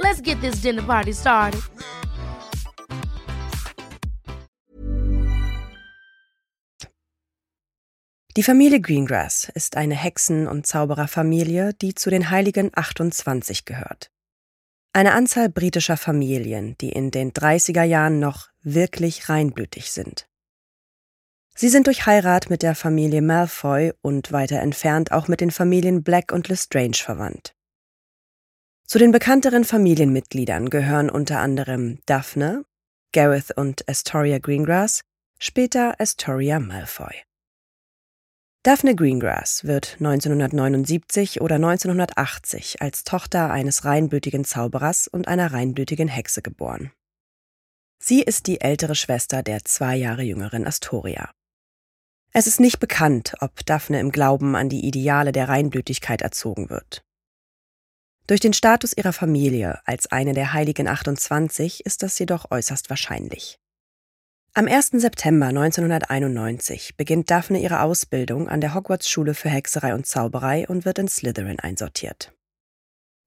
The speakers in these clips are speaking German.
Let's get this dinner party started. Die Familie Greengrass ist eine Hexen- und Zaubererfamilie, die zu den Heiligen 28 gehört. Eine Anzahl britischer Familien, die in den 30er Jahren noch wirklich reinblütig sind. Sie sind durch Heirat mit der Familie Malfoy und weiter entfernt auch mit den Familien Black und Lestrange verwandt. Zu den bekannteren Familienmitgliedern gehören unter anderem Daphne, Gareth und Astoria Greengrass, später Astoria Malfoy. Daphne Greengrass wird 1979 oder 1980 als Tochter eines reinblütigen Zauberers und einer reinblütigen Hexe geboren. Sie ist die ältere Schwester der zwei Jahre jüngeren Astoria. Es ist nicht bekannt, ob Daphne im Glauben an die Ideale der Reinblütigkeit erzogen wird. Durch den Status ihrer Familie als eine der Heiligen 28 ist das jedoch äußerst wahrscheinlich. Am 1. September 1991 beginnt Daphne ihre Ausbildung an der Hogwarts-Schule für Hexerei und Zauberei und wird in Slytherin einsortiert.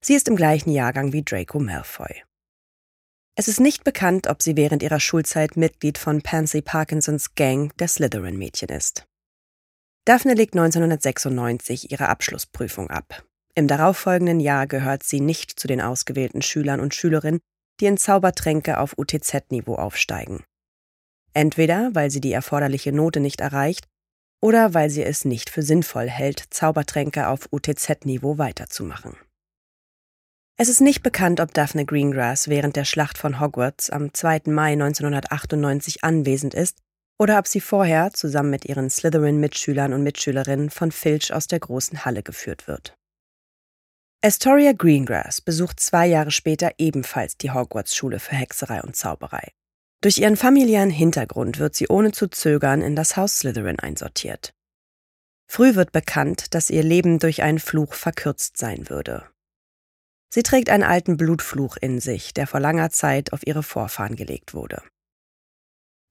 Sie ist im gleichen Jahrgang wie Draco Malfoy. Es ist nicht bekannt, ob sie während ihrer Schulzeit Mitglied von Pansy Parkinsons Gang der Slytherin-Mädchen ist. Daphne legt 1996 ihre Abschlussprüfung ab. Im darauffolgenden Jahr gehört sie nicht zu den ausgewählten Schülern und Schülerinnen, die in Zaubertränke auf UTZ-Niveau aufsteigen. Entweder weil sie die erforderliche Note nicht erreicht oder weil sie es nicht für sinnvoll hält, Zaubertränke auf UTZ-Niveau weiterzumachen. Es ist nicht bekannt, ob Daphne Greengrass während der Schlacht von Hogwarts am 2. Mai 1998 anwesend ist oder ob sie vorher zusammen mit ihren Slytherin-Mitschülern und Mitschülerinnen von Filch aus der großen Halle geführt wird. Astoria Greengrass besucht zwei Jahre später ebenfalls die Hogwarts-Schule für Hexerei und Zauberei. Durch ihren familiären Hintergrund wird sie ohne zu zögern in das Haus Slytherin einsortiert. Früh wird bekannt, dass ihr Leben durch einen Fluch verkürzt sein würde. Sie trägt einen alten Blutfluch in sich, der vor langer Zeit auf ihre Vorfahren gelegt wurde.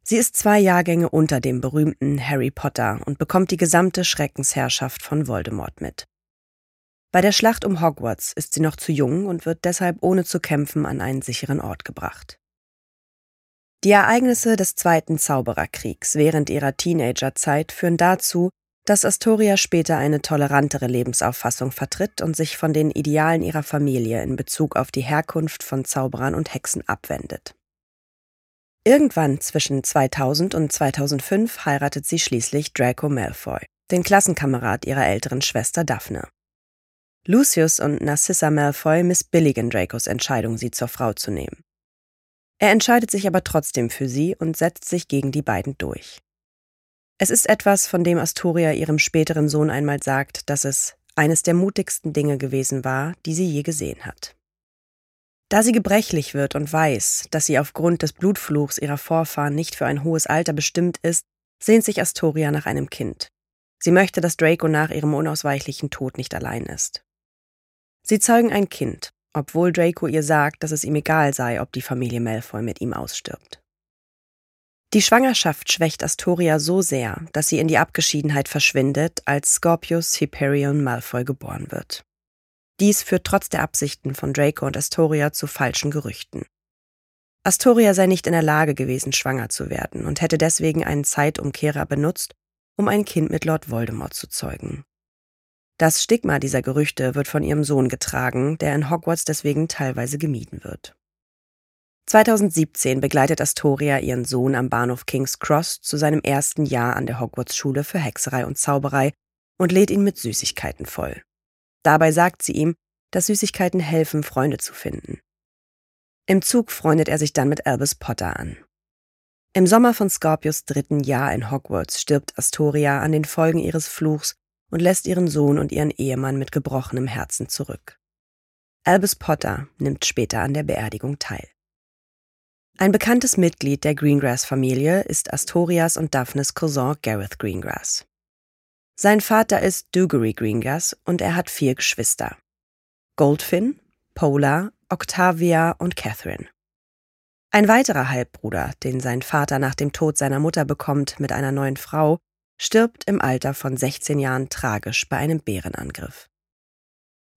Sie ist zwei Jahrgänge unter dem berühmten Harry Potter und bekommt die gesamte Schreckensherrschaft von Voldemort mit. Bei der Schlacht um Hogwarts ist sie noch zu jung und wird deshalb ohne zu kämpfen an einen sicheren Ort gebracht. Die Ereignisse des Zweiten Zaubererkriegs während ihrer Teenagerzeit führen dazu, dass Astoria später eine tolerantere Lebensauffassung vertritt und sich von den Idealen ihrer Familie in Bezug auf die Herkunft von Zauberern und Hexen abwendet. Irgendwann zwischen 2000 und 2005 heiratet sie schließlich Draco Malfoy, den Klassenkamerad ihrer älteren Schwester Daphne. Lucius und Narcissa Malfoy missbilligen Dracos Entscheidung, sie zur Frau zu nehmen. Er entscheidet sich aber trotzdem für sie und setzt sich gegen die beiden durch. Es ist etwas, von dem Astoria ihrem späteren Sohn einmal sagt, dass es eines der mutigsten Dinge gewesen war, die sie je gesehen hat. Da sie gebrechlich wird und weiß, dass sie aufgrund des Blutfluchs ihrer Vorfahren nicht für ein hohes Alter bestimmt ist, sehnt sich Astoria nach einem Kind. Sie möchte, dass Draco nach ihrem unausweichlichen Tod nicht allein ist. Sie zeugen ein Kind, obwohl Draco ihr sagt, dass es ihm egal sei, ob die Familie Malfoy mit ihm ausstirbt. Die Schwangerschaft schwächt Astoria so sehr, dass sie in die Abgeschiedenheit verschwindet, als Scorpius Hyperion Malfoy geboren wird. Dies führt trotz der Absichten von Draco und Astoria zu falschen Gerüchten. Astoria sei nicht in der Lage gewesen, schwanger zu werden und hätte deswegen einen Zeitumkehrer benutzt, um ein Kind mit Lord Voldemort zu zeugen. Das Stigma dieser Gerüchte wird von ihrem Sohn getragen, der in Hogwarts deswegen teilweise gemieden wird. 2017 begleitet Astoria ihren Sohn am Bahnhof King's Cross zu seinem ersten Jahr an der Hogwarts-Schule für Hexerei und Zauberei und lädt ihn mit Süßigkeiten voll. Dabei sagt sie ihm, dass Süßigkeiten helfen, Freunde zu finden. Im Zug freundet er sich dann mit Albus Potter an. Im Sommer von Scorpius dritten Jahr in Hogwarts stirbt Astoria an den Folgen ihres Fluchs und lässt ihren Sohn und ihren Ehemann mit gebrochenem Herzen zurück. Albus Potter nimmt später an der Beerdigung teil. Ein bekanntes Mitglied der Greengrass-Familie ist Astorias und Daphnes Cousin Gareth Greengrass. Sein Vater ist Dugery Greengrass und er hat vier Geschwister. Goldfin, Pola, Octavia und Catherine. Ein weiterer Halbbruder, den sein Vater nach dem Tod seiner Mutter bekommt mit einer neuen Frau, stirbt im Alter von 16 Jahren tragisch bei einem Bärenangriff.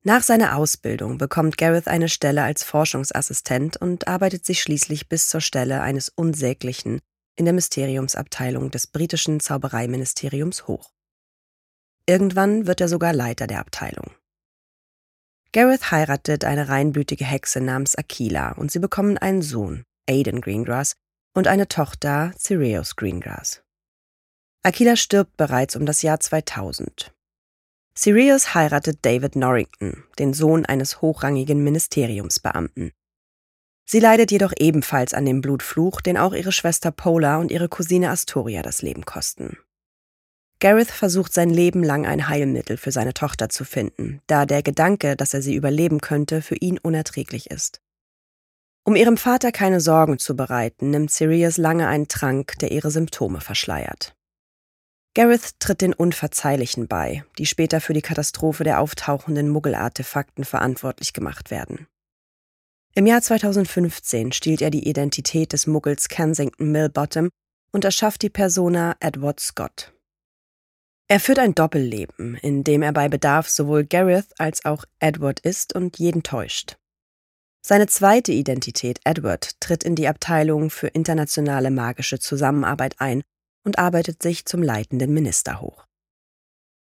Nach seiner Ausbildung bekommt Gareth eine Stelle als Forschungsassistent und arbeitet sich schließlich bis zur Stelle eines Unsäglichen in der Mysteriumsabteilung des britischen Zaubereiministeriums hoch. Irgendwann wird er sogar Leiter der Abteilung. Gareth heiratet eine reinblütige Hexe namens Aquila und sie bekommen einen Sohn, Aidan Greengrass, und eine Tochter, Sirius Greengrass. Aquila stirbt bereits um das Jahr 2000. Sirius heiratet David Norrington, den Sohn eines hochrangigen Ministeriumsbeamten. Sie leidet jedoch ebenfalls an dem Blutfluch, den auch ihre Schwester Pola und ihre Cousine Astoria das Leben kosten. Gareth versucht sein Leben lang ein Heilmittel für seine Tochter zu finden, da der Gedanke, dass er sie überleben könnte, für ihn unerträglich ist. Um ihrem Vater keine Sorgen zu bereiten, nimmt Sirius lange einen Trank, der ihre Symptome verschleiert. Gareth tritt den Unverzeihlichen bei, die später für die Katastrophe der auftauchenden Muggelartefakten verantwortlich gemacht werden. Im Jahr 2015 stiehlt er die Identität des Muggels Kensington Millbottom und erschafft die Persona Edward Scott. Er führt ein Doppelleben, in dem er bei Bedarf sowohl Gareth als auch Edward ist und jeden täuscht. Seine zweite Identität, Edward, tritt in die Abteilung für internationale magische Zusammenarbeit ein und arbeitet sich zum leitenden Minister hoch.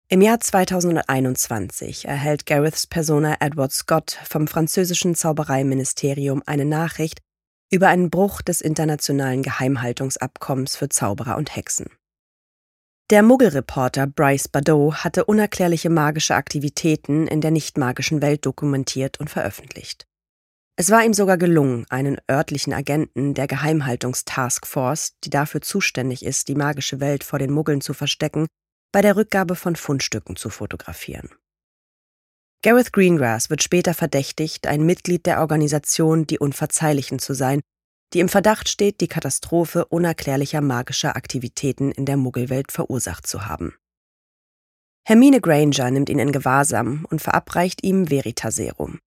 Im Jahr 2021 erhält Gareths Persona Edward Scott vom französischen Zaubereiministerium eine Nachricht über einen Bruch des internationalen Geheimhaltungsabkommens für Zauberer und Hexen. Der Muggelreporter Bryce Badeau hatte unerklärliche magische Aktivitäten in der nicht-magischen Welt dokumentiert und veröffentlicht. Es war ihm sogar gelungen, einen örtlichen Agenten der Geheimhaltungstaskforce, die dafür zuständig ist, die magische Welt vor den Muggeln zu verstecken, bei der Rückgabe von Fundstücken zu fotografieren. Gareth Greengrass wird später verdächtigt, ein Mitglied der Organisation Die Unverzeihlichen zu sein, die im Verdacht steht, die Katastrophe unerklärlicher magischer Aktivitäten in der Muggelwelt verursacht zu haben. Hermine Granger nimmt ihn in Gewahrsam und verabreicht ihm Veritaserum,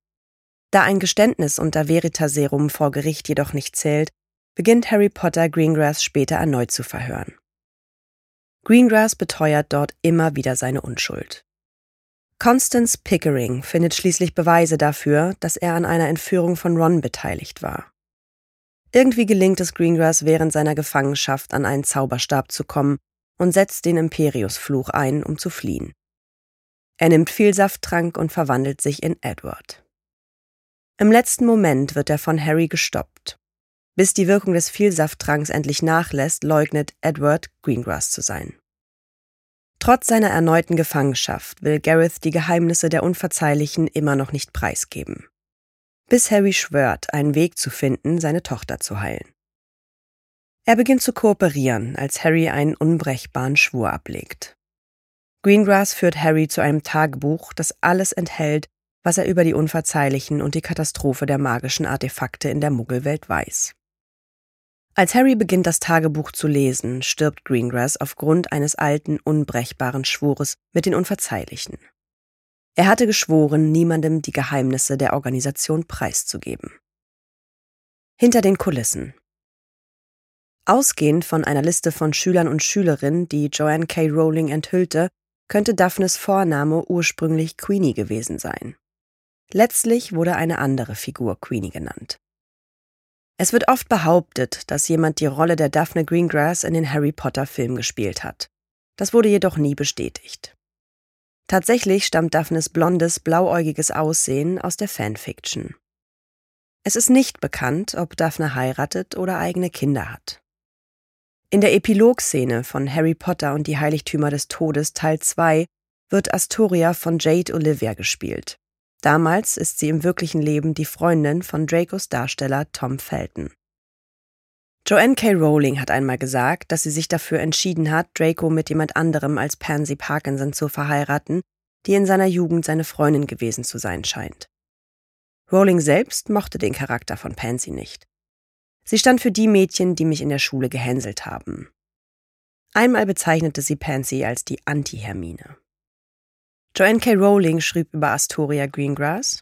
da ein Geständnis unter Veritaserum vor Gericht jedoch nicht zählt, beginnt Harry Potter Greengrass später erneut zu verhören. Greengrass beteuert dort immer wieder seine Unschuld. Constance Pickering findet schließlich Beweise dafür, dass er an einer Entführung von Ron beteiligt war. Irgendwie gelingt es Greengrass während seiner Gefangenschaft an einen Zauberstab zu kommen und setzt den Imperiusfluch ein, um zu fliehen. Er nimmt viel Safttrank und verwandelt sich in Edward. Im letzten Moment wird er von Harry gestoppt. Bis die Wirkung des Vielsafttranks endlich nachlässt, leugnet Edward, Greengrass zu sein. Trotz seiner erneuten Gefangenschaft will Gareth die Geheimnisse der Unverzeihlichen immer noch nicht preisgeben. Bis Harry schwört, einen Weg zu finden, seine Tochter zu heilen. Er beginnt zu kooperieren, als Harry einen unbrechbaren Schwur ablegt. Greengrass führt Harry zu einem Tagebuch, das alles enthält, was er über die Unverzeihlichen und die Katastrophe der magischen Artefakte in der Muggelwelt weiß. Als Harry beginnt, das Tagebuch zu lesen, stirbt Greengrass aufgrund eines alten, unbrechbaren Schwures mit den Unverzeihlichen. Er hatte geschworen, niemandem die Geheimnisse der Organisation preiszugeben. Hinter den Kulissen. Ausgehend von einer Liste von Schülern und Schülerinnen, die Joanne K. Rowling enthüllte, könnte Daphnes Vorname ursprünglich Queenie gewesen sein. Letztlich wurde eine andere Figur Queenie genannt. Es wird oft behauptet, dass jemand die Rolle der Daphne Greengrass in den Harry Potter Filmen gespielt hat. Das wurde jedoch nie bestätigt. Tatsächlich stammt Daphnes blondes, blauäugiges Aussehen aus der Fanfiction. Es ist nicht bekannt, ob Daphne heiratet oder eigene Kinder hat. In der Epilogszene von Harry Potter und die Heiligtümer des Todes Teil 2 wird Astoria von Jade Olivia gespielt. Damals ist sie im wirklichen Leben die Freundin von Dracos Darsteller Tom Felton. Joanne K. Rowling hat einmal gesagt, dass sie sich dafür entschieden hat, Draco mit jemand anderem als Pansy Parkinson zu verheiraten, die in seiner Jugend seine Freundin gewesen zu sein scheint. Rowling selbst mochte den Charakter von Pansy nicht. Sie stand für die Mädchen, die mich in der Schule gehänselt haben. Einmal bezeichnete sie Pansy als die Anti-Hermine. Joanne K. Rowling schrieb über Astoria Greengrass,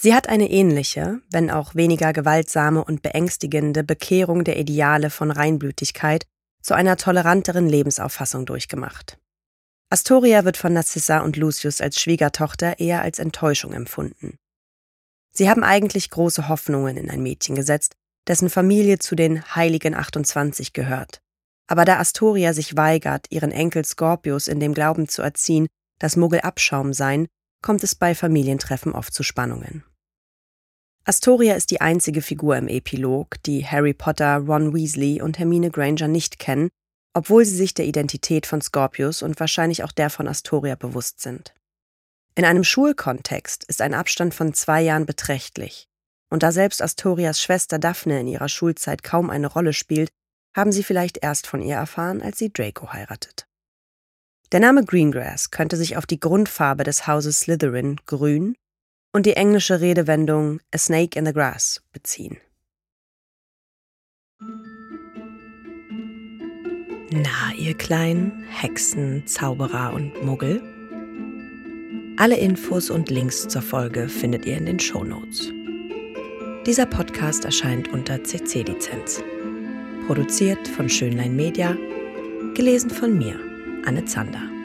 Sie hat eine ähnliche, wenn auch weniger gewaltsame und beängstigende Bekehrung der Ideale von Reinblütigkeit zu einer toleranteren Lebensauffassung durchgemacht. Astoria wird von Narcissa und Lucius als Schwiegertochter eher als Enttäuschung empfunden. Sie haben eigentlich große Hoffnungen in ein Mädchen gesetzt, dessen Familie zu den Heiligen 28 gehört. Aber da Astoria sich weigert, ihren Enkel Scorpius in dem Glauben zu erziehen, dass Muggel Abschaum seien, kommt es bei Familientreffen oft zu Spannungen. Astoria ist die einzige Figur im Epilog, die Harry Potter, Ron Weasley und Hermine Granger nicht kennen, obwohl sie sich der Identität von Scorpius und wahrscheinlich auch der von Astoria bewusst sind. In einem Schulkontext ist ein Abstand von zwei Jahren beträchtlich, und da selbst Astorias Schwester Daphne in ihrer Schulzeit kaum eine Rolle spielt, haben sie vielleicht erst von ihr erfahren, als sie Draco heiratet. Der Name Greengrass könnte sich auf die Grundfarbe des Hauses Slytherin, grün, und die englische Redewendung A Snake in the Grass beziehen. Na, ihr kleinen Hexen, Zauberer und Muggel? Alle Infos und Links zur Folge findet ihr in den Show Notes. Dieser Podcast erscheint unter CC-Lizenz. Produziert von Schönlein Media, gelesen von mir, Anne Zander.